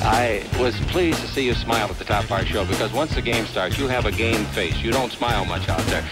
I was pleased to see you smile at the top of our show because once the game starts, you have a game face. You don't smile much out there.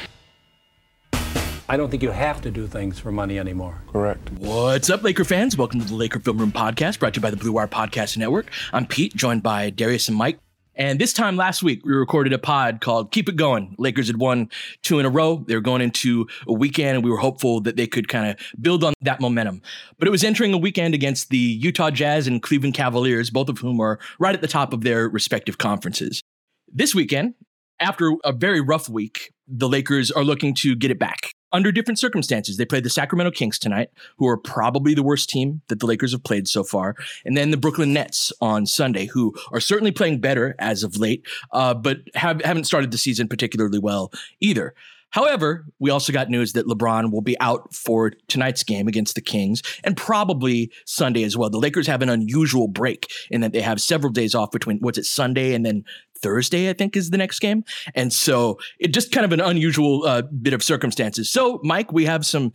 I don't think you have to do things for money anymore. Correct. What's up, Laker fans? Welcome to the Laker Film Room Podcast, brought to you by the Blue Wire Podcast Network. I'm Pete, joined by Darius and Mike. And this time last week, we recorded a pod called Keep It Going. Lakers had won two in a row. They were going into a weekend, and we were hopeful that they could kind of build on that momentum. But it was entering a weekend against the Utah Jazz and Cleveland Cavaliers, both of whom are right at the top of their respective conferences. This weekend, after a very rough week, the Lakers are looking to get it back under different circumstances. They played the Sacramento Kings tonight, who are probably the worst team that the Lakers have played so far, and then the Brooklyn Nets on Sunday, who are certainly playing better as of late, uh, but have, haven't started the season particularly well either. However, we also got news that LeBron will be out for tonight's game against the Kings and probably Sunday as well. The Lakers have an unusual break in that they have several days off between what's it Sunday and then Thursday, I think, is the next game. And so it just kind of an unusual uh, bit of circumstances. So, Mike, we have some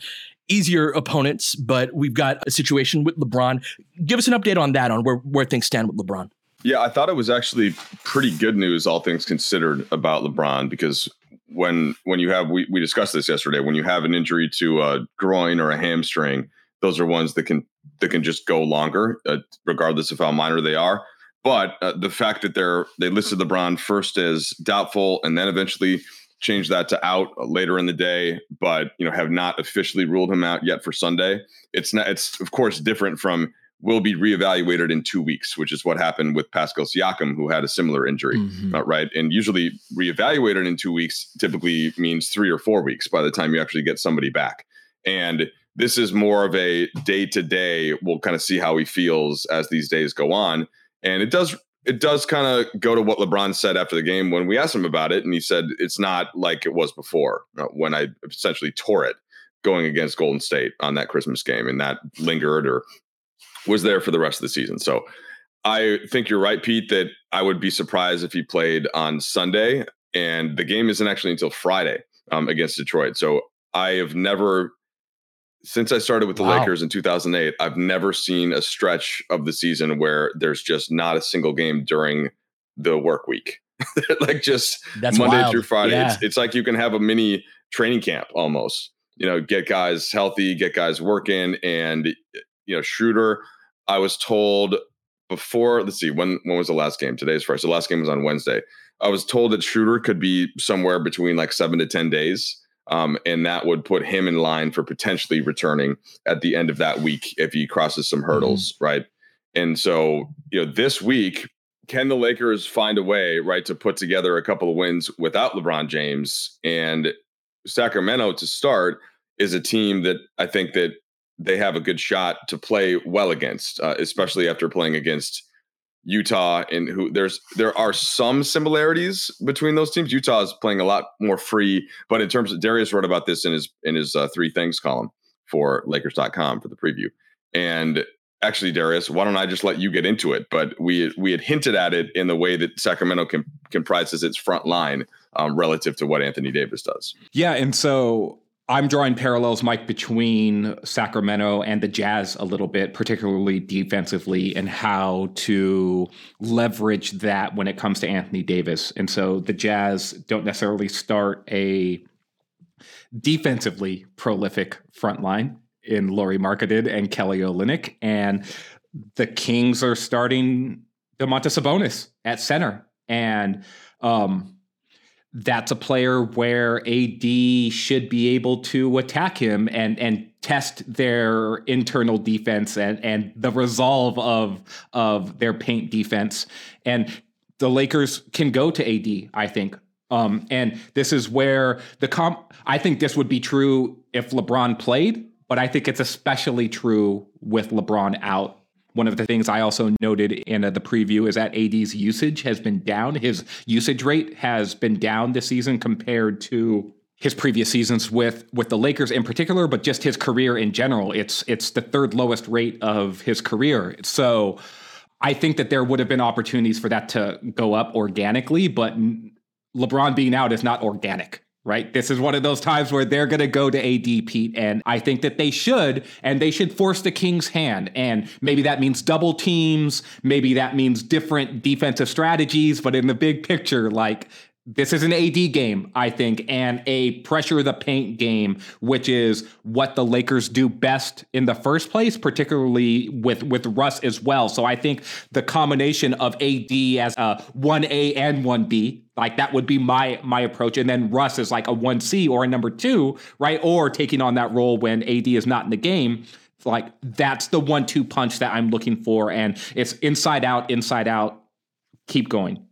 easier opponents, but we've got a situation with LeBron. Give us an update on that, on where, where things stand with LeBron. Yeah, I thought it was actually pretty good news, all things considered, about LeBron because when when you have we, we discussed this yesterday, when you have an injury to a groin or a hamstring, those are ones that can that can just go longer, uh, regardless of how minor they are. But uh, the fact that they're they listed LeBron first as doubtful and then eventually changed that to out later in the day, but you know have not officially ruled him out yet for Sunday. It's not. It's of course different from will be reevaluated in two weeks, which is what happened with Pascal Siakam, who had a similar injury, mm-hmm. uh, right? And usually reevaluated in two weeks typically means three or four weeks by the time you actually get somebody back. And this is more of a day to day. We'll kind of see how he feels as these days go on. And it does it does kind of go to what LeBron said after the game when we asked him about it, and he said it's not like it was before uh, when I essentially tore it going against Golden State on that Christmas game, and that lingered or was there for the rest of the season. So I think you're right, Pete, that I would be surprised if he played on Sunday, and the game isn't actually until Friday um, against Detroit. So I have never since I started with the wow. Lakers in 2008, I've never seen a stretch of the season where there's just not a single game during the work week. like just That's Monday wild. through Friday. Yeah. It's, it's like you can have a mini training camp almost. You know, get guys healthy, get guys working, and you know, Schroeder. I was told before. Let's see when when was the last game? Today's first. The last game was on Wednesday. I was told that Schroeder could be somewhere between like seven to ten days um, and that would put him in line for potentially returning at the end of that week if he crosses some hurdles, mm-hmm. right? And so, you know, this week, can the Lakers find a way, right, to put together a couple of wins without LeBron James? And Sacramento to start is a team that I think that they have a good shot to play well against, uh, especially after playing against Utah and who there's there are some similarities between those teams. Utah is playing a lot more free, but in terms of Darius wrote about this in his in his uh, three things column for Lakers.com for the preview. And actually, Darius, why don't I just let you get into it? But we we had hinted at it in the way that Sacramento comprises its front line um, relative to what Anthony Davis does. Yeah, and so I'm drawing parallels, Mike, between Sacramento and the Jazz a little bit, particularly defensively, and how to leverage that when it comes to Anthony Davis. And so the Jazz don't necessarily start a defensively prolific front line in Lauri Markkanen and Kelly Olynyk, and the Kings are starting Domantas Sabonis at center, and um, that's a player where AD should be able to attack him and and test their internal defense and and the resolve of of their paint defense. And the Lakers can go to AD, I think. Um, and this is where the comp. I think this would be true if LeBron played, but I think it's especially true with LeBron out one of the things I also noted in uh, the preview is that AD's usage has been down. His usage rate has been down this season compared to his previous seasons with with the Lakers in particular, but just his career in general. It's it's the third lowest rate of his career. So I think that there would have been opportunities for that to go up organically, but LeBron being out is not organic right? This is one of those times where they're going to go to AD Pete, and I think that they should, and they should force the Kings' hand. And maybe that means double teams, maybe that means different defensive strategies, but in the big picture, like this is an AD game, I think, and a pressure the paint game, which is what the Lakers do best in the first place, particularly with with Russ as well. So I think the combination of AD as a one A and one B, like that would be my my approach, and then Russ is like a one C or a number two, right? Or taking on that role when AD is not in the game. Like that's the one two punch that I'm looking for, and it's inside out, inside out. Keep going.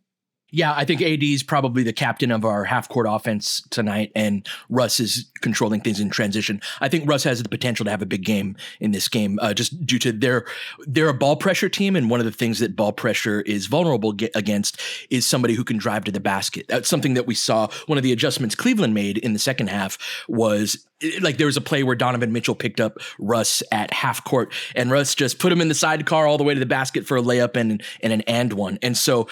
Yeah, I think AD is probably the captain of our half court offense tonight, and Russ is controlling things in transition. I think Russ has the potential to have a big game in this game, uh, just due to their they're a ball pressure team, and one of the things that ball pressure is vulnerable against is somebody who can drive to the basket. That's something that we saw. One of the adjustments Cleveland made in the second half was like there was a play where Donovan Mitchell picked up Russ at half court, and Russ just put him in the sidecar all the way to the basket for a layup and and an and one, and so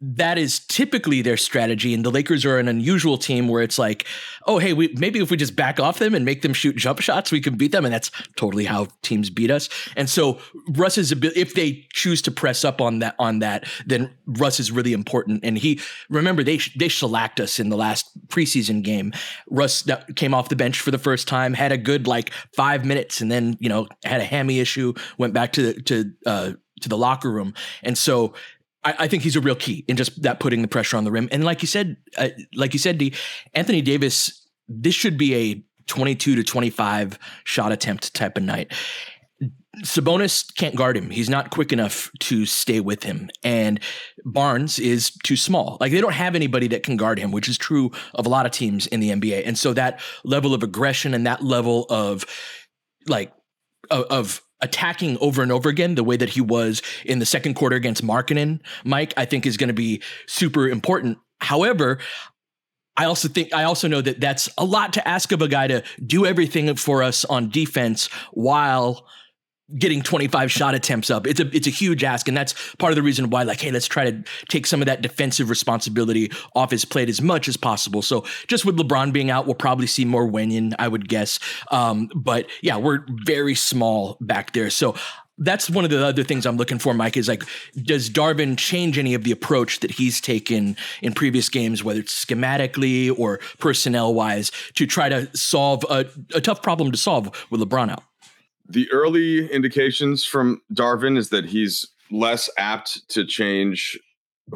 that is typically their strategy. And the Lakers are an unusual team where it's like, oh, hey, we maybe if we just back off them and make them shoot jump shots, we can beat them. And that's totally how teams beat us. And so Russ's ability, if they choose to press up on that, on that, then Russ is really important. And he, remember, they, they shellacked us in the last preseason game. Russ came off the bench for the first time, had a good like five minutes, and then, you know, had a hammy issue, went back to, to, uh, to the locker room. And so I, I, think he's a real key in just that putting the pressure on the rim. And like you said, uh, like you said, D, Anthony Davis, this should be a 22 to 25 shot attempt type of night. Sabonis can't guard him. He's not quick enough to stay with him. And Barnes is too small. Like they don't have anybody that can guard him, which is true of a lot of teams in the NBA. And so that level of aggression and that level of like of, of attacking over and over again the way that he was in the second quarter against Markkanen, Mike, I think is going to be super important. However, I also think I also know that that's a lot to ask of a guy to do everything for us on defense while getting 25 shot attempts up. It's a it's a huge ask, and that's part of the reason why, like, hey, let's try to take some of that defensive responsibility off his plate as much as possible. So just with LeBron being out, we'll probably see more Wenyen, I would guess. Um, but yeah, we're very small back there. So that's one of the other things I'm looking for, Mike, is like, does Darvin change any of the approach that he's taken in previous games, whether it's schematically or personnel wise, to try to solve a, a tough problem to solve with LeBron out? The early indications from Darvin is that he's less apt to change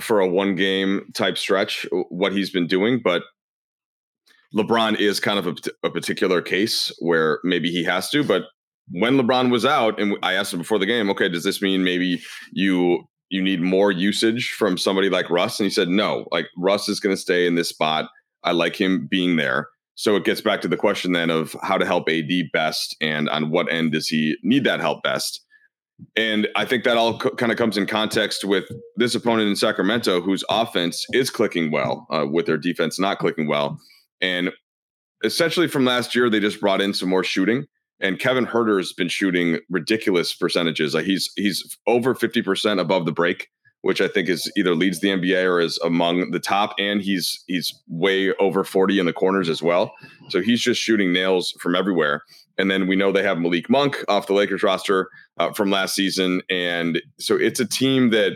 for a one game type stretch uh, what he's been doing, but LeBron is kind of a, a, particular case where maybe he has to. But when LeBron was out, and I asked him before the game, okay, does this mean maybe you you need more usage from somebody like Russ? And he said, no, like Russ is going to stay in this spot. I like him being there. So it gets back to the question then of how to help AD best and on what end does he need that help best. And I think that all co- kind of comes in context with this opponent in Sacramento, whose offense is clicking well, uh, with their defense not clicking well. And essentially from last year, they just brought in some more shooting. And Kevin Huerter's been shooting ridiculous percentages. Like he's he's over fifty percent above the break which I think is either leads the NBA or is among the top, and he's he's way over 40 in the corners as well. So he's just shooting nails from everywhere. And then we know they have Malik Monk off the Lakers roster uh, from last season, and so it's a team that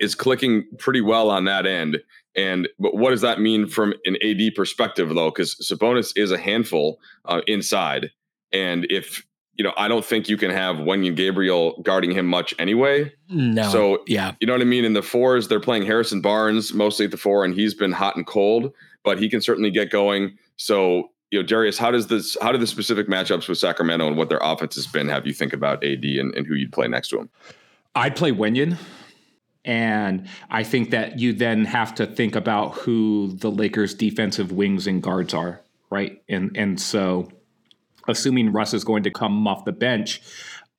is clicking pretty well on that end. And but what does that mean from an AD perspective, though? Because Sabonis is a handful uh, inside, and if you know, I don't think you can have Wenyen Gabriel guarding him much anyway. No. So yeah, you know what I mean. In the fours, they're playing Harrison Barnes mostly at the four, and he's been hot and cold, but he can certainly get going. So you know, Darius, how does this? How do the specific matchups with Sacramento and what their offense has been have you think about AD and, and who you'd play next to him? I'd play Wenyen. And I think that you then have to think about who the Lakers' defensive wings and guards are, right? And and so assuming Russ is going to come off the bench,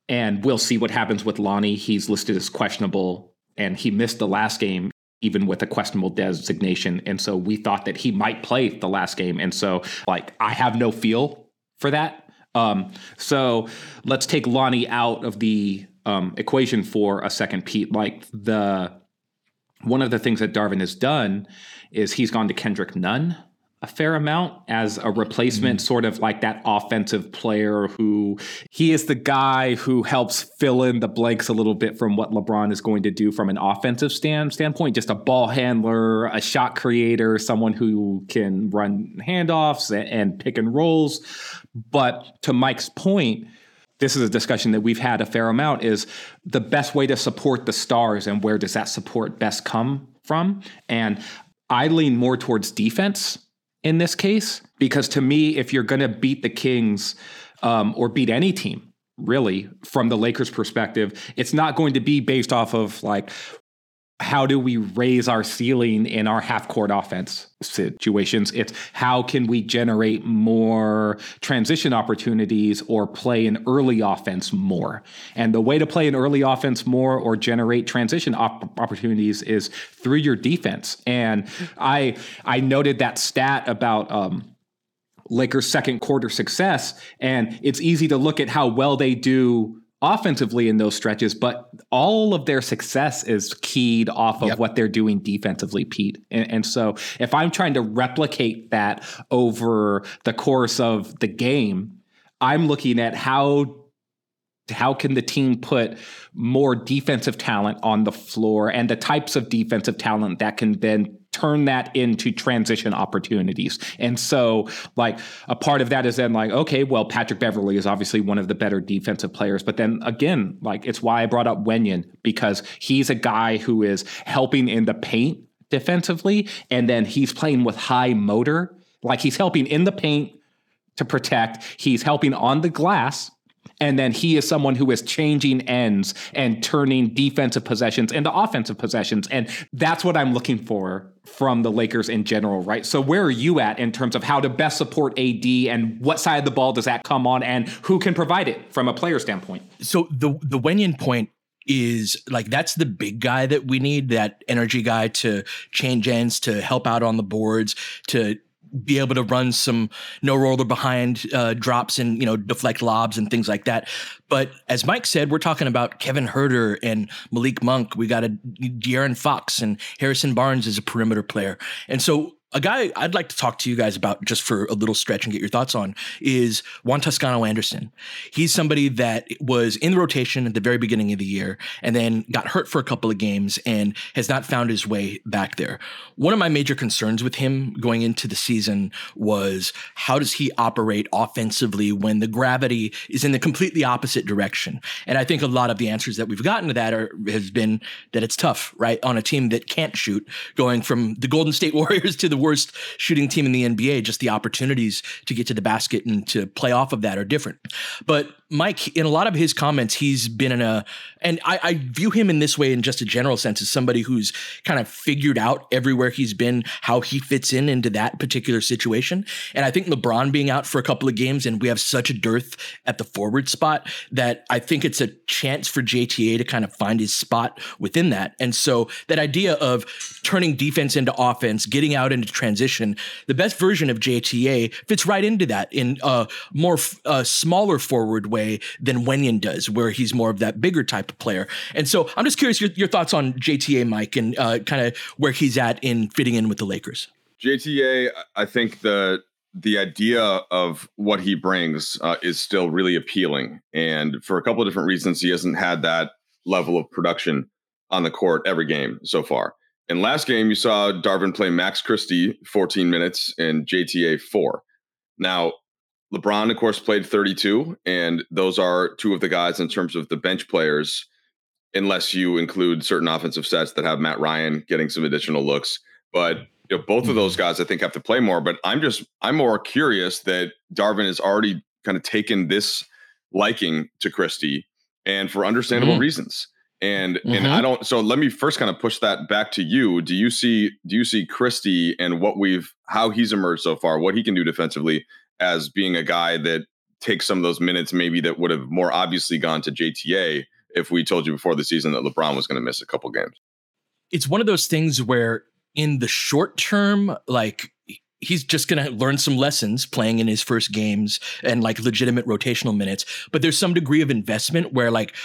and we'll see what happens with Lonnie. He's listed as questionable, and he missed the last game even with a questionable designation. And so we thought that he might play the last game. And so, like, I have no feel for that. Um, so let's take Lonnie out of the um, equation for a second, Pete. Like the one of the things that Darvin has done is he's gone to Kendrick Nunn a fair amount as a replacement, mm-hmm. sort of like that offensive player who he is the guy who helps fill in the blanks a little bit from what LeBron is going to do from an offensive stand standpoint. Just a ball handler, a shot creator, someone who can run handoffs and, and pick and rolls. But to Mike's point, this is a discussion that we've had a fair amount is the best way to support the stars and where does that support best come from and i lean more towards defense in this case because to me, if you're going to beat the Kings um, or beat any team, really, from the Lakers' perspective, it's not going to be based off of like how do we raise our ceiling in our half court offense situations? It's how can we generate more transition opportunities or play an early offense more? And the way to play an early offense more or generate transition op- opportunities is through your defense. And I I noted that stat about um, Lakers' second quarter success, and it's easy to look at how well they do offensively in those stretches, but all of their success is keyed off of yep. what they're doing defensively, Pete. And, and, so if I'm trying to replicate that over the course of the game, I'm looking at how how can the team put more defensive talent on the floor and the types of defensive talent that can then turn that into transition opportunities. And so, like, a part of that is then like, okay, well, Patrick Beverley is obviously one of the better defensive players. But then again, like, it's why I brought up Wenyen because he's a guy who is helping in the paint defensively. And then he's playing with high motor. Like, he's helping in the paint to protect, he's helping on the glass and then he is someone who is changing ends and turning defensive possessions into offensive possessions. And that's what I'm looking for from the Lakers in general, right? So where are you at in terms of how to best support AD and what side of the ball does that come on and who can provide it from a player standpoint? So the the Wenyen point is like that's the big guy that we need that energy guy to change ends to help out on the boards to be able to run some no roller behind uh, drops and you know deflect lobs and things like that. But as Mike said, we're talking about Kevin Huerter and Malik Monk. We got a De'Aaron Fox and Harrison Barnes as a perimeter player, and so a guy I'd like to talk to you guys about just for a little stretch and get your thoughts on is Juan Toscano Anderson. He's somebody that was in the rotation at the very beginning of the year and then got hurt for a couple of games and has not found his way back there. One of my major concerns with him going into the season was how does he operate offensively when the gravity is in the completely opposite direction? And I think a lot of the answers that we've gotten to that are has been that it's tough, right? On a team that can't shoot, going from the Golden State Warriors to the worst shooting team in the NBA. Just the opportunities to get to the basket and to play off of that are different. But Mike, in a lot of his comments, he's been in a, and I, I, view him in this way in just a general sense as somebody who's kind of figured out everywhere he's been how he fits in into that particular situation. And I think LeBron being out for a couple of games and we have such a dearth at the forward spot that I think it's a chance for JTA to kind of find his spot within that. And so that idea of turning defense into offense, getting out into to transition. The best version of JTA fits right into that in a more smaller forward way than Wenyen does, where he's more of that bigger type of player. And so I'm just curious your, your thoughts on JTA, Mike, and uh, kind of where he's at in fitting in with the Lakers. JTA, I think the the idea of what he brings uh, is still really appealing, and for a couple of different reasons, he hasn't had that level of production on the court every game so far. In last game, you saw Darvin play Max Christie 14 minutes and JTA four. Now, LeBron, of course, played 32, and those are two of the guys in terms of the bench players, unless you include certain offensive sets that have Matt Ryan getting some additional looks. But you know, both of those guys, I think, have to play more. But I'm just, I'm more curious that Darvin has already kind of taken this liking to Christie, and for understandable mm-hmm. reasons. And mm-hmm. and I don't. So let me first kind of push that back to you. Do you see do you see Christie and what we've how he's emerged so far, what he can do defensively, as being a guy that takes some of those minutes maybe that would have more obviously gone to JTA if we told you before the season that LeBron was going to miss a couple games. It's one of those things where in the short term, like he's just going to learn some lessons playing in his first games and like legitimate rotational minutes. But there's some degree of investment where like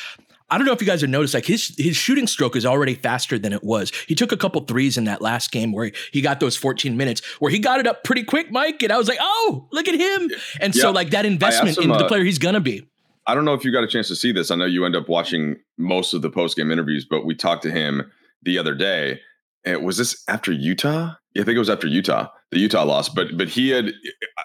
I don't know if you guys have noticed, like his his shooting stroke is already faster than it was. He took a couple threes in that last game where he got those 14 minutes where he got it up pretty quick, Mike. And I was like, oh, look at him. And yeah. so like that investment him, in the uh, player he's gonna be. I don't know if you got a chance to see this. I know you end up watching most of the post game interviews, but we talked to him the other day. And was this after Utah? Yeah, I think it was after Utah, the Utah loss. But but he had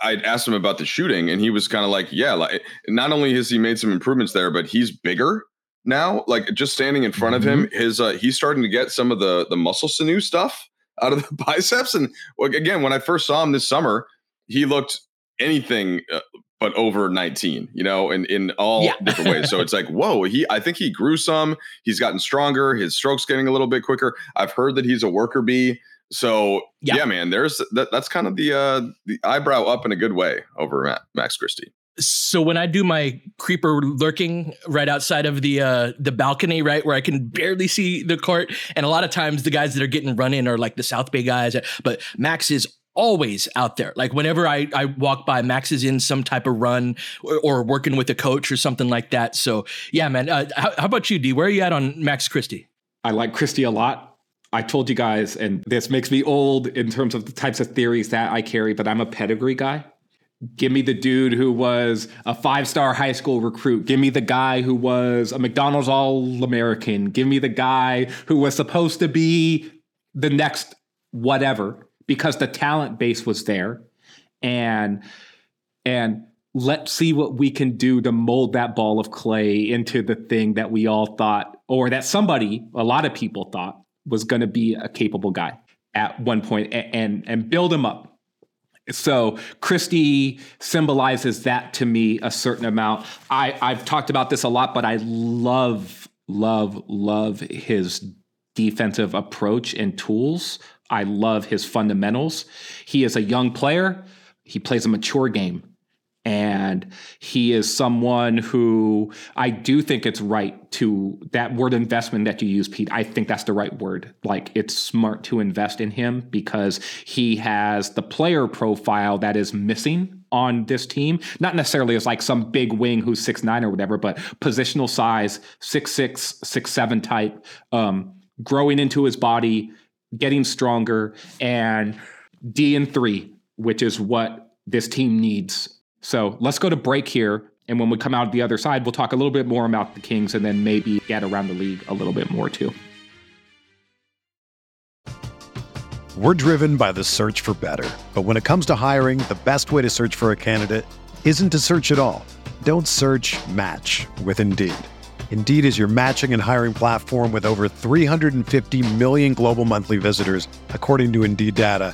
I'd asked him about the shooting, and he was kind of like, yeah, like not only has he made some improvements there, but he's bigger now. Like just standing in front mm-hmm. of him, mm-hmm. his uh, he's starting to get some of the the muscle sinew stuff out of the biceps. And again, when I first saw him this summer, he looked anything uh, but over 19, you know, in, in all yeah. different ways. So it's like, whoa, he I think he grew some. He's gotten stronger. His stroke's getting a little bit quicker. I've heard that he's a worker bee. So yeah, yeah man, there's that, that's kind of the uh the eyebrow up in a good way over Max Christie so when I do my creeper lurking right outside of the uh, the balcony, right where I can barely see the court, and a lot of times the guys that are getting run in are like the South Bay guys, but Max is always out there. Like whenever I, I walk by, Max is in some type of run or, or working with a coach or something like that. So yeah, man. Uh, how, how about you, D? Where are you at on Max Christie? I like Christie a lot. I told you guys, and this makes me old in terms of the types of theories that I carry, but I'm a pedigree guy. Give me the dude who was a five star high school recruit. Give me the guy who was a McDonald's All American. Give me the guy who was supposed to be the next whatever because the talent base was there. And, and, let's see what we can do to mold that ball of clay into the thing that we all thought, or that somebody, a lot of people thought, was going to be a capable guy at one point and, and, and build him up so Christie symbolizes that to me a certain amount. I, I've talked about this a lot, but I love, love, love his defensive approach and tools. I love his fundamentals. He is a young player. He plays a mature game. And he is someone who I do think it's right to that word investment that you use, Pete. I think that's the right word. Like it's smart to invest in him because he has the player profile that is missing on this team. Not necessarily as like some big wing who's six nine or whatever, but positional size, six six, six seven type, um, growing into his body, getting stronger, and D and three, which is what this team needs so let's go to break here. And when we come out the other side, we'll talk a little bit more about the Kings and then maybe get around the league a little bit more too. We're driven by the search for better. But when it comes to hiring, the best way to search for a candidate isn't to search at all. Don't search match with Indeed. Indeed is your matching and hiring platform with over 350 million global monthly visitors, according to Indeed data,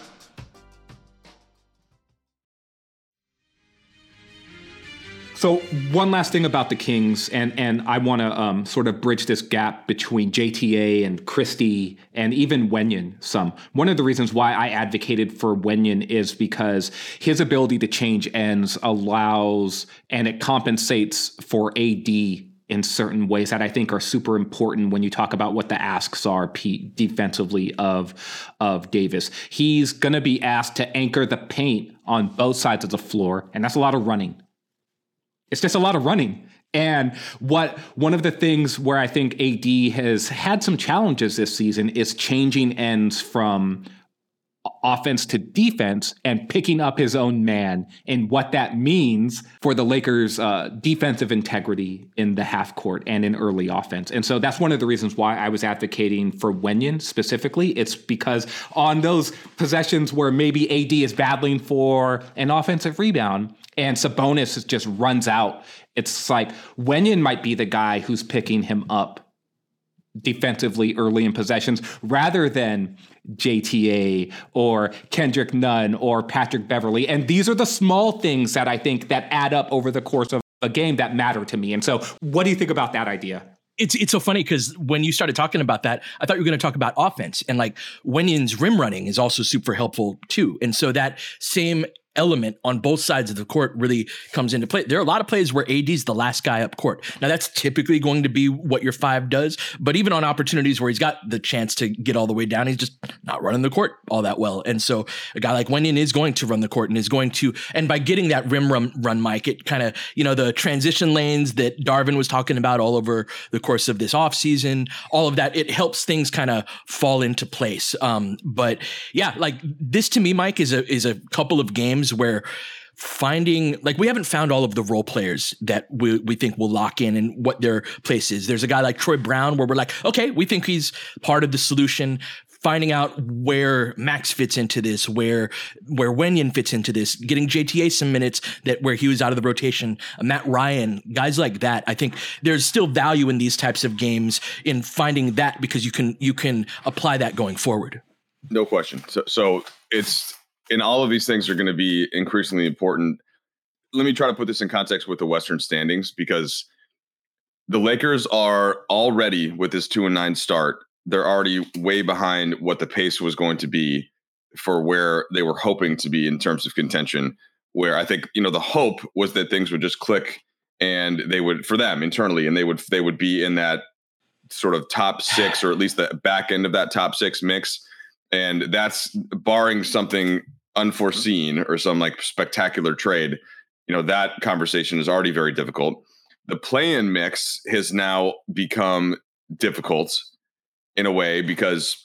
So one last thing about the Kings, and and I want to um, sort of bridge this gap between JTA and Christie and even Wenyen. Some one of the reasons why I advocated for Wenyen is because his ability to change ends allows and it compensates for AD in certain ways that I think are super important when you talk about what the asks are Pete, defensively of of Davis. He's going to be asked to anchor the paint on both sides of the floor, and that's a lot of running. It's just a lot of running. And what one of the things where I think AD has had some challenges this season is changing ends from offense to defense and picking up his own man and what that means for the Lakers' uh, defensive integrity in the half court and in early offense. And so that's one of the reasons why I was advocating for Wenyen specifically. It's because on those possessions where maybe AD is battling for an offensive rebound and Sabonis just runs out, it's like Wenyen might be the guy who's picking him up defensively early in possessions rather than JTA or Kendrick Nunn or Patrick Beverley. And these are the small things that I think that add up over the course of a game that matter to me. And so what do you think about that idea? It's it's so funny because when you started talking about that, I thought you were going to talk about offense and like Wenyen's rim running is also super helpful too. And so that same element on both sides of the court really comes into play. There are a lot of plays where AD is the last guy up court. Now that's typically going to be what your five does, but even on opportunities where he's got the chance to get all the way down, he's just not running the court all that well. And so a guy like Wenyen is going to run the court and is going to, and by getting that rim run, run Mike, it kind of, you know, the transition lanes that Darvin was talking about all over the course of this offseason, all of that, it helps things kind of fall into place. Um, but yeah, like this to me, Mike, is a, is a couple of games games where finding like we haven't found all of the role players that we, we think will lock in and what their place is. There's a guy like Troy Brown where we're like, okay, we think he's part of the solution. Finding out where Max fits into this, where where Wenyen fits into this, getting JTA some minutes that where he was out of the rotation, uh, Matt Ryan, guys like that. I think there's still value in these types of games in finding that because you can you can apply that going forward. No question. So so it's and all of these things are going to be increasingly important. Let me try to put this in context with the Western standings because the Lakers are already with this two and nine start. They're already way behind what the pace was going to be for where they were hoping to be in terms of contention. Where I think you know the hope was that things would just click and they would for them internally, and they would they would be in that sort of top six or at least the back end of that top six mix. And that's barring something unforeseen or some like spectacular trade, you know, that conversation is already very difficult. The play in mix has now become difficult in a way because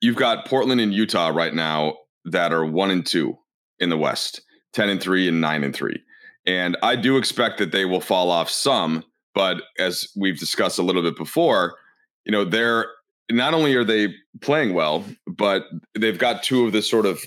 you've got Portland and Utah right now that are one and two in the West, 10 and three and nine and three. And I do expect that they will fall off some, but as we've discussed a little bit before, you know, they're not only are they playing well, but they've got two of the sort of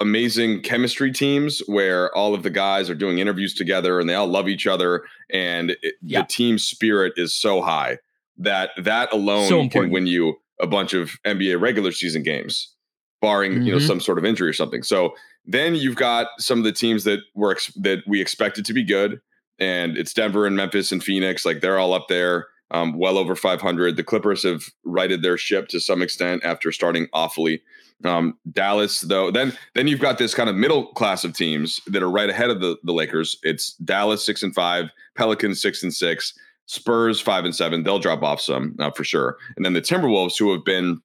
amazing chemistry teams where all of the guys are doing interviews together and they all love each other and it, yeah. the team spirit is so high that that alone so can win you a bunch of NBA regular season games barring mm-hmm. you know mm-hmm. some sort of injury or something so then you've got some of the teams that were ex- that we expected to be good and it's Denver and Memphis and Phoenix like they're all up there um, well over 500 the Clippers have righted their ship to some extent after starting awfully um, Dallas, though, then then you've got this kind of middle class of teams that are right ahead of the, the Lakers. It's Dallas six and five, Pelicans six and six, Spurs five and seven. They'll drop off some uh, for sure, and then the Timberwolves, who have been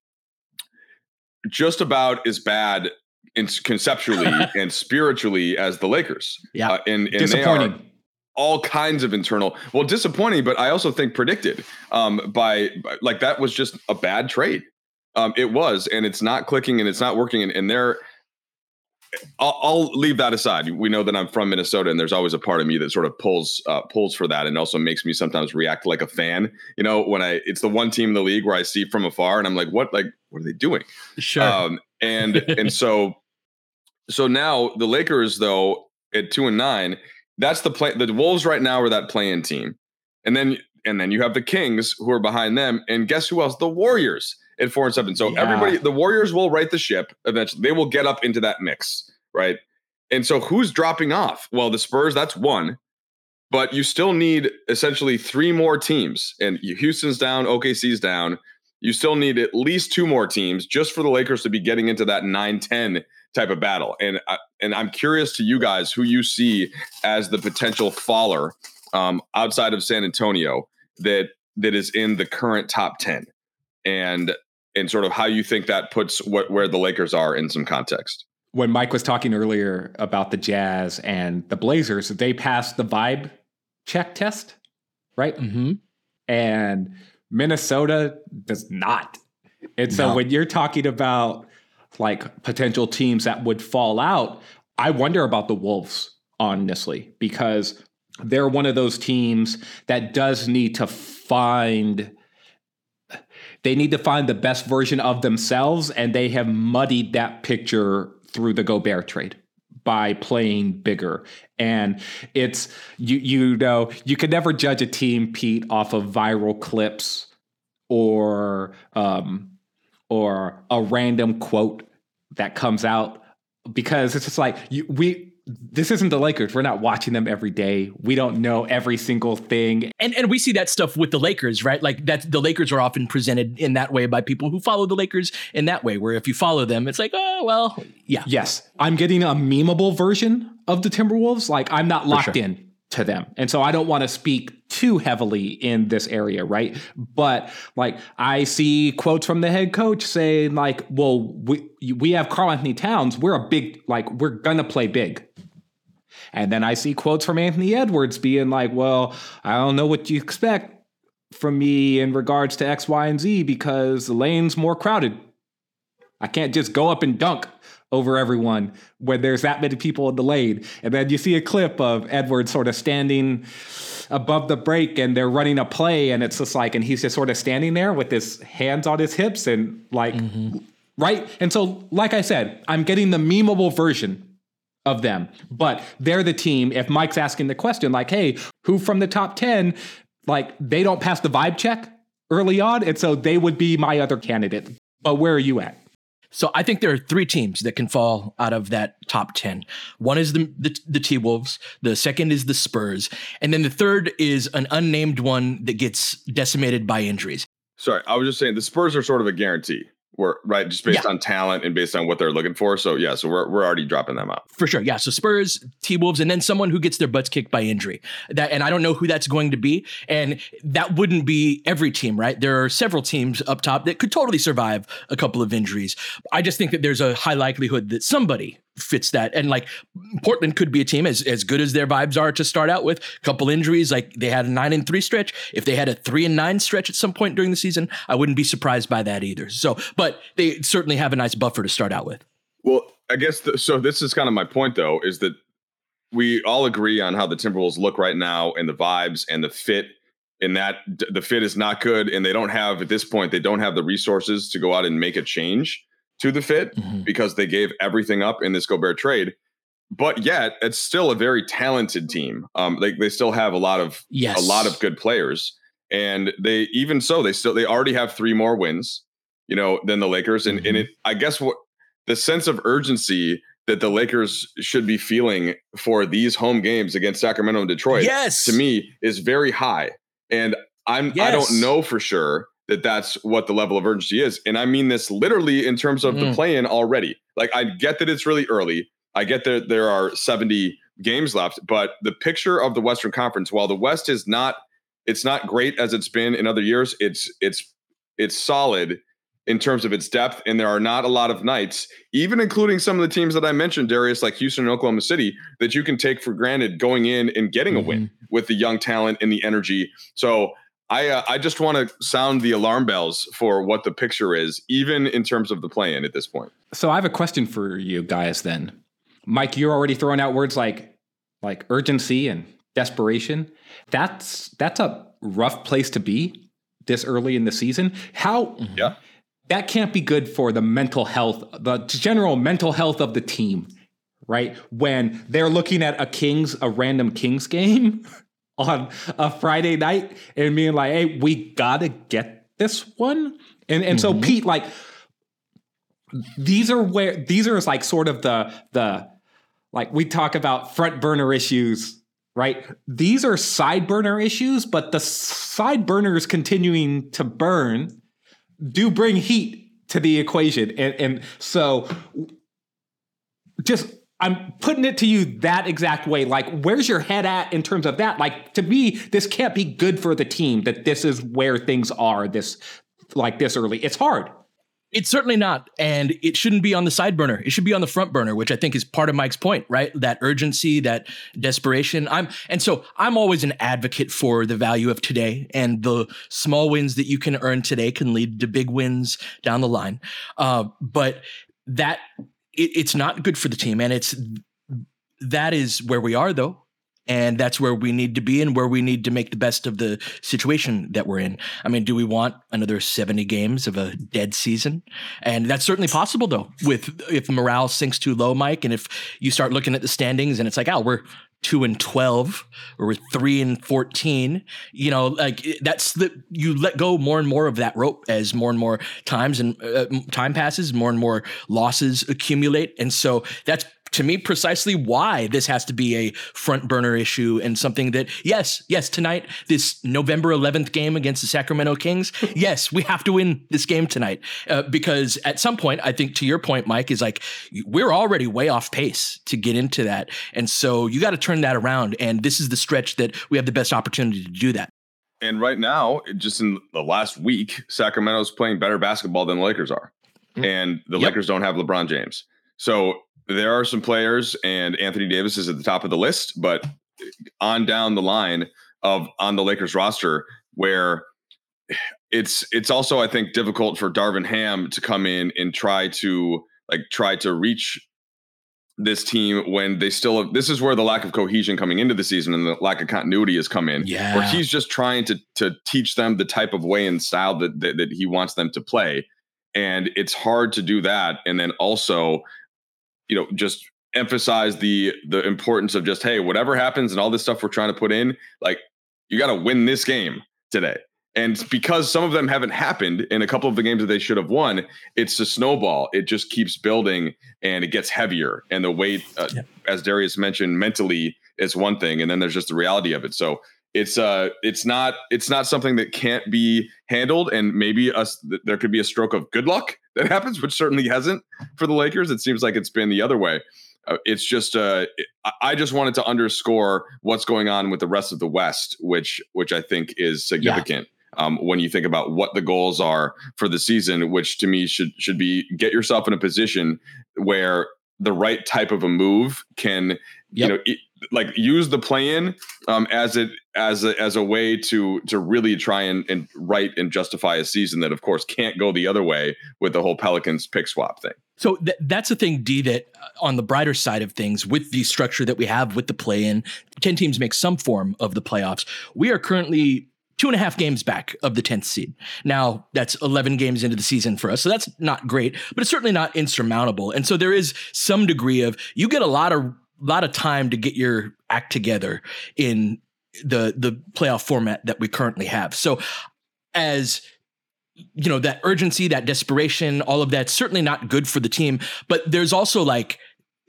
just about as bad in conceptually and spiritually as the Lakers. Yeah, uh, and, and disappointing. All kinds of internal well disappointing but i also think predicted um by, by like that was just a bad trade um, it was, and it's not clicking and it's not working. And, and they're I'll, I'll, leave that aside. We know that I'm from Minnesota, and there's always a part of me that sort of pulls uh, pulls for that, and also makes me sometimes react like a fan. You know, when I it's the one team in the league where I see from afar, and I'm like, what like what are they doing? Sure. Um, and and so so now the Lakers though at two and nine, that's the play. The Wolves right now are that playing team, and then and then you have the Kings who are behind them, and guess who else? The Warriors at four and seven. So yeah. everybody, the Warriors will right the ship eventually. They will get up into that mix, right? And so who's dropping off? Well, the Spurs, that's one, but you still need essentially three more teams. And Houston's down, OKC's down. You still need at least two more teams just for the Lakers to be getting into that 9 10 type of battle. And, I, and I'm curious to you guys who you see as the potential faller um, outside of San Antonio that that is in the current top 10 and and sort of how you think that puts what where the Lakers are in some context. When Mike was talking earlier about the Jazz and the Blazers, they passed the vibe check test, right? Mm-hmm. And Minnesota does not. And so no. when you're talking about like potential teams that would fall out, I wonder about the Wolves, honestly, because they're one of those teams that does need to find they need to find the best version of themselves, and they have muddied that picture through the Gobert trade by playing bigger. And it's you you know, you can never judge a team, Pete, off of viral clips or um or a random quote that comes out because it's just like you, we this isn't the Lakers. We're not watching them every day. We don't know every single thing. And and we see that stuff with the Lakers, right? Like that the Lakers are often presented in that way by people who follow the Lakers in that way, where if you follow them, it's like, oh well, yeah. Yes. I'm getting a memeable version of the Timberwolves. Like I'm not locked sure. in to them. And so I don't want to speak too heavily in this area, right? But like I see quotes from the head coach saying like, "Well, we we have Carl Anthony Towns. We're a big like we're going to play big." And then I see quotes from Anthony Edwards being like, "Well, I don't know what you expect from me in regards to X, Y, and Z because the lane's more crowded. I can't just go up and dunk over everyone when there's that many people in the lane. And then you see a clip of Edwards sort of standing above the break and they're running a play and it's just like and he's just sort of standing there with his hands on his hips and like mm-hmm. right and so like i said i'm getting the memeable version of them but they're the team if mike's asking the question like hey who from the top 10 like they don't pass the vibe check early on and so they would be my other candidate but where are you at so I think there are three teams that can fall out of that top 10. One is the, the, the T-Wolves, the second is the Spurs, and then the third is an unnamed one that gets decimated by injuries. Sorry, I was just saying the Spurs are sort of a guarantee. We're right, just based yeah. on talent and based on what they're looking for. So yeah, so we're we're already dropping them out for sure. Yeah, so Spurs, T Wolves, and then someone who gets their butts kicked by injury. That and I don't know who that's going to be, and that wouldn't be every team, right? There are several teams up top that could totally survive a couple of injuries. I just think that there's a high likelihood that somebody fits that. And like Portland could be a team as, as good as their vibes are to start out with. A couple injuries, like they had a nine and three stretch. If they had a three and nine stretch at some point during the season, I wouldn't be surprised by that either. So, but they certainly have a nice buffer to start out with. Well, I guess the, so. This is kind of my point, though, is that we all agree on how the Timberwolves look right now and the vibes and the fit. And that the fit is not good, and they don't have at this point they don't have the resources to go out and make a change to the fit mm-hmm. because they gave everything up in this Gobert trade. But yet, it's still a very talented team. Um, they they still have a lot of yes. a lot of good players, and they even so they still they already have three more wins, you know, than the Lakers. And mm-hmm. and it I guess what the sense of urgency that the Lakers should be feeling for these home games against Sacramento and Detroit, yes. to me, is very high. And I'm yes. I don't know for sure that that's what the level of urgency is. And I mean this literally in terms of mm. the play in already. Like, I get that it's really early. I get that there are 70 games left, but the picture of the Western Conference, while the West is not, it's not great as it's been in other years, it's, it's, it's solid in terms of its depth. And there are not a lot of nights, even including some of the teams that I mentioned, Darius, like Houston and Oklahoma City, that you can take for granted going in and getting mm-hmm. a win mm-hmm. with the young talent and the energy. So I uh, I just want to sound the alarm bells for what the picture is, even in terms of the plan at this point. So I have a question for you guys then. Mike, you're already throwing out words like like urgency and desperation. That's that's a rough place to be this early in the season. How Yeah. that can't be good for the mental health, the general mental health of the team, right? When they're looking at a Kings, a random Kings game on a Friday night and being like, hey, we gotta get this one. And and so mm-hmm. Pete, like these are where these are like sort of the the like we talk about front burner issues right? These are side burner issues but the side burners continuing to burn do bring heat to the equation. And and so just I'm putting it to you that exact way. Like, where's your head at in terms of that? Like, to me, this can't be good for the team that this is where things are this like this early. It's hard. It's certainly not. And it shouldn't be on the side burner. It should be on the front burner, which I think is part of Mike's point, right? That urgency, that desperation. I'm and so I'm always an advocate for the value of today and the small wins that you can earn today can lead to big wins down the line. Uh, but that it, it's not good for the team. And it's that is where we are though. And that's where we need to be and where we need to make the best of the situation that we're in. I mean, do we want another 70 games of a dead season? And that's certainly possible though, with if morale sinks too low, Mike, and if you start looking at the standings and it's like, oh, we're two and 12 or three and 14, you know, like that's the, you let go more and more of that rope as more and more times and uh, time passes, more and more losses accumulate. And so that's to me precisely why this has to be a front burner issue and something that yes yes tonight this november 11th game against the sacramento kings yes we have to win this game tonight uh, because at some point i think to your point mike is like we're already way off pace to get into that and so you got to turn that around and this is the stretch that we have the best opportunity to do that And right now, just in the last week, Sacramento's playing better basketball than the Lakers are. And the Yep. Lakers don't have LeBron James. So there are some players, and Anthony Davis is at the top of the list, but on down the line of on the Lakers roster where it's it's also I think difficult for Darvin Ham to come in and try to like try to reach this team when they still have, this is where the lack of cohesion coming into the season and the lack of continuity has come in Yeah. where he's just trying to to teach them the type of way and style that, that that he wants them to play and it's hard to do that and then also you know just emphasize the the importance of just hey whatever happens and all this stuff we're trying to put in like you got to win this game today. And because some of them haven't happened in a couple of the games that they should have won it's a snowball. It just keeps building and it gets heavier. And the weight uh, Yeah. as darius mentioned mentally is one thing and then there's just the reality of it. So it's uh it's not it's not something that can't be handled and maybe us there could be a stroke of good luck that happens which certainly hasn't for the lakers. It seems like it's been the other way. Uh, it's just uh I- just wanted to underscore what's going on with the rest of the west which which i think is significant um, when you think about what the goals are for the season which to me should should be get yourself in a position where the right type of a move can Yep. you know it, like use the play-in um, as it as a as a way to to really try and and right and justify a season that of course can't go the other way with the whole Pelicans pick swap thing. So th- that's the thing, D, that uh, on the brighter side of things, with the structure that we have with the play in, 10 teams make some form of the playoffs. We are currently two and a half games back of the 10th seed. Now, that's 11 games into the season for us. So that's not great, but it's certainly not insurmountable. And so there is some degree of you get a lot of lot of time to get your act together in the the playoff format that we currently have. So as you know that urgency that desperation all of that's certainly not good for the team but there's also like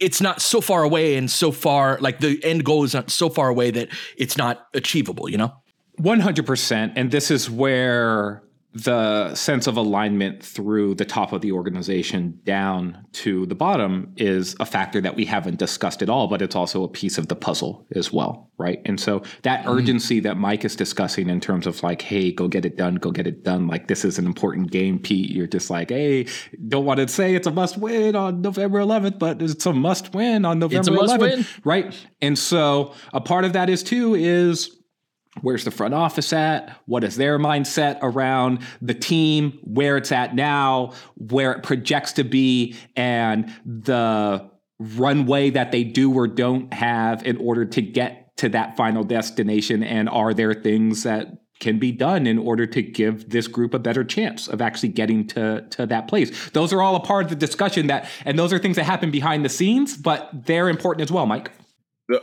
it's not so far away and so far like the end goal is not so far away that it's not achievable you know 100%. And this is where the sense of alignment through the top of the organization down to the bottom is a factor that we haven't discussed at all, but it's also a piece of the puzzle as well, right? And so that mm-hmm. urgency that Mike is discussing in terms of like, hey, go get it done, go get it done. Like, this is an important game, Pete. You're just like, hey, don't want to say it's a must win on November 11th, but it's a must win on November must 11th, win. right? And so a part of that is too is where's the front office at what is their mindset around the team where it's at now where it projects to be and the runway that they do or don't have in order to get to that final destination? And are there things that can be done in order to give this group a better chance of actually getting to to that place. Those are all a part of the discussion that and those are things that happen behind the scenes, but they're important as well, Mike.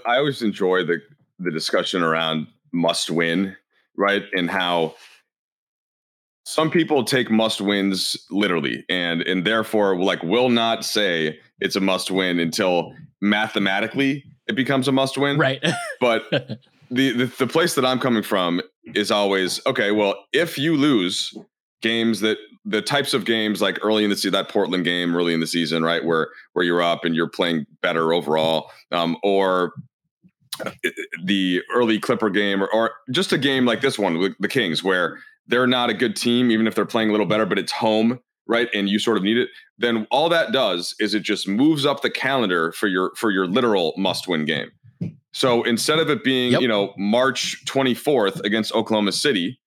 I always enjoy the the discussion around must win, right? And how some people take must wins literally and and therefore like will not say it's a must win until mathematically it becomes a must win. Right. but the, the the place that I'm coming from is always okay. Well, if you lose games that the types of games like early in the season, that Portland game early in the season, right, where where you're up and you're playing better overall, um, or the early Clipper game, or, or just a game like this one with the Kings, where they're not a good team, even if they're playing a little better, but it's home, right, and you sort of need it. Then all that does is it just moves up the calendar for your for your literal must win game. So instead of it being, yep. you know, March 24th against Oklahoma City,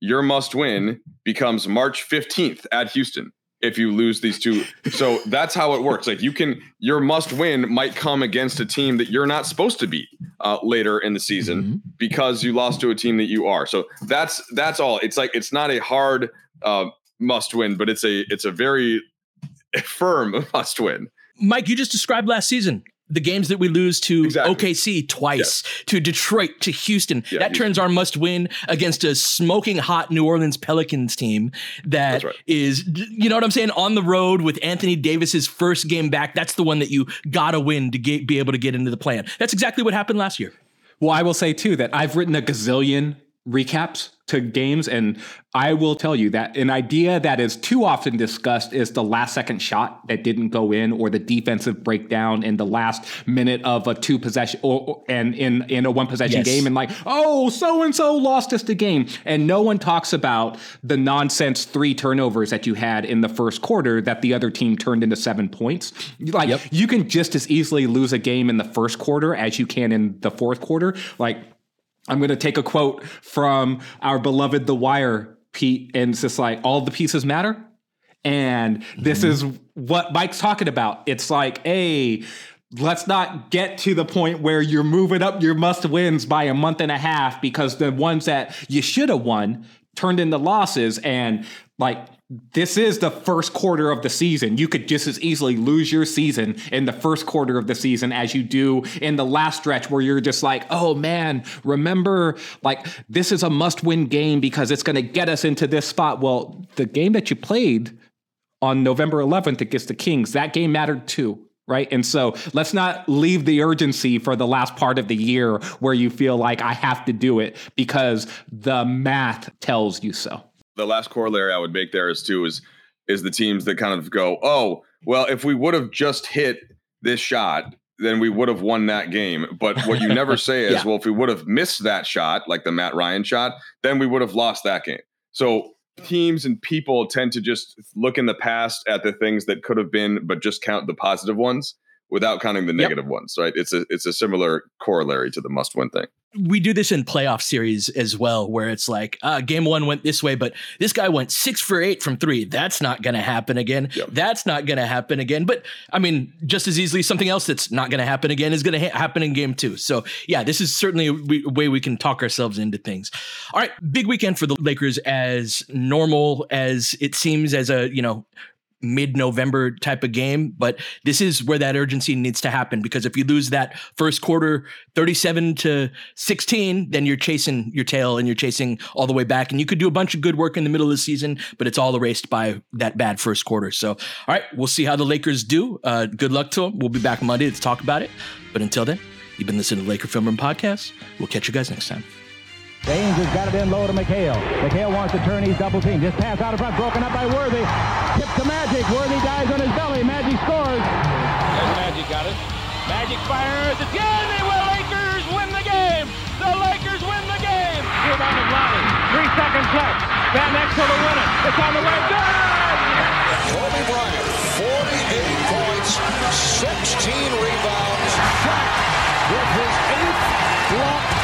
your must win becomes March 15th at Houston if you lose these two. So that's how it works. Like you can, your must win might come against a team that you're not supposed to beat uh, later in the season mm-hmm. because you lost to a team that you are. So that's that's all. It's like it's not a hard uh, must win, but it's a it's a very firm must win. Mike, you just described last season the games that we lose to exactly. OKC twice, to Detroit, to Houston. Yeah, that Houston. turns our must win against a smoking hot New Orleans Pelicans team that right. is, you know what I'm saying, on the road with Anthony Davis's first game back. That's the one that you gotta win to get, be able to get into the plan. That's exactly what happened last year. Well, I will say too that I've written a gazillion recaps to games. And I will tell you that an idea that is too often discussed is the last second shot that didn't go in or the defensive breakdown in the last minute of a two possession or, and in, in a one possession yes. game and like, oh, so and so lost us the game. And no one talks about the nonsense three turnovers that you had in the first quarter that the other team turned into seven points. Like yep. you can just as easily lose a game in the first quarter as you can in the fourth quarter. Like I'm going to take a quote from our beloved The Wire, Pete, and it's just like all the pieces matter. And this mm-hmm. is what Mike's talking about. It's like, hey, let's not get to the point where you're moving up your must wins by a month and a half because the ones that you should have won turned into losses. And like, this is the first quarter of the season. You could just as easily lose your season in the first quarter of the season as you do in the last stretch where you're just like, oh man, remember, like, this is a must win game because it's going to get us into this spot. Well, the game that you played on November 11th against the Kings, that game mattered too. Right. And so let's not leave the urgency for the last part of the year where you feel like I have to do it because the math tells you so the last corollary I would make there is too is is the teams that kind of go, oh, well, if we would have just hit this shot, then we would have won that game. But what you never say is, yeah. well, if we would have missed that shot, like the Matt Ryan shot, then we would have lost that game. So teams and people tend to just look in the past at the things that could have been, but just count the positive ones without counting the negative yep. ones, right? It's a it's a similar corollary to the must win thing. We do this in playoff series as well, where it's like uh, game one went this way, but this guy went six for eight from three. That's not going to happen again. Yep. That's not going to happen again. But I mean, just as easily, something else that's not going to happen again is going to ha- happen in game two. So yeah, this is certainly a way we can talk ourselves into things. All right, big weekend for the Lakers, as normal as it seems, as a you know mid-November type of game, but this is where that urgency needs to happen because if you lose that first quarter 37 to 16, then you're chasing your tail and you're chasing all the way back and you could do a bunch of good work in the middle of the season, but it's all erased by that bad first quarter. So, all right, we'll see how the Lakers do. Uh, good luck to them. We'll be back Monday to talk about it. But until then, you've been listening to the Laker Film Room Podcast. We'll catch you guys next time. Baynes has got it in low to McHale. McHale wants to turn. He's double team. Just pass out of front. Broken up by Worthy. Tip to Magic. Worthy dies on his belly. Magic scores. There's Magic got it. Magic fires. It's good. They will. Lakers win the game. The Lakers win the game. Rebound of Lonnie. Three seconds left. Van Exel to win it. It's on the way. Good. Kobe Bryant, 48 points, 16 rebounds. Shot with his eighth block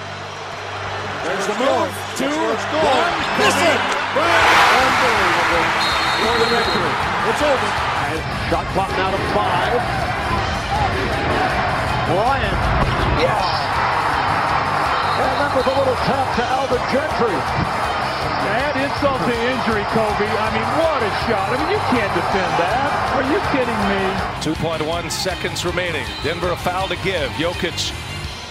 There's the move. Two, one, miss it. Unbelievable. For the victory. It's over. Shot clock now to five. Bryant. Yes. And that was a little tap to Alvin Gentry. Add insult to injury, Kobe. I mean, what a shot. I mean, you can't defend that. Are you kidding me? 2.1 seconds remaining. Denver a foul to give. Jokic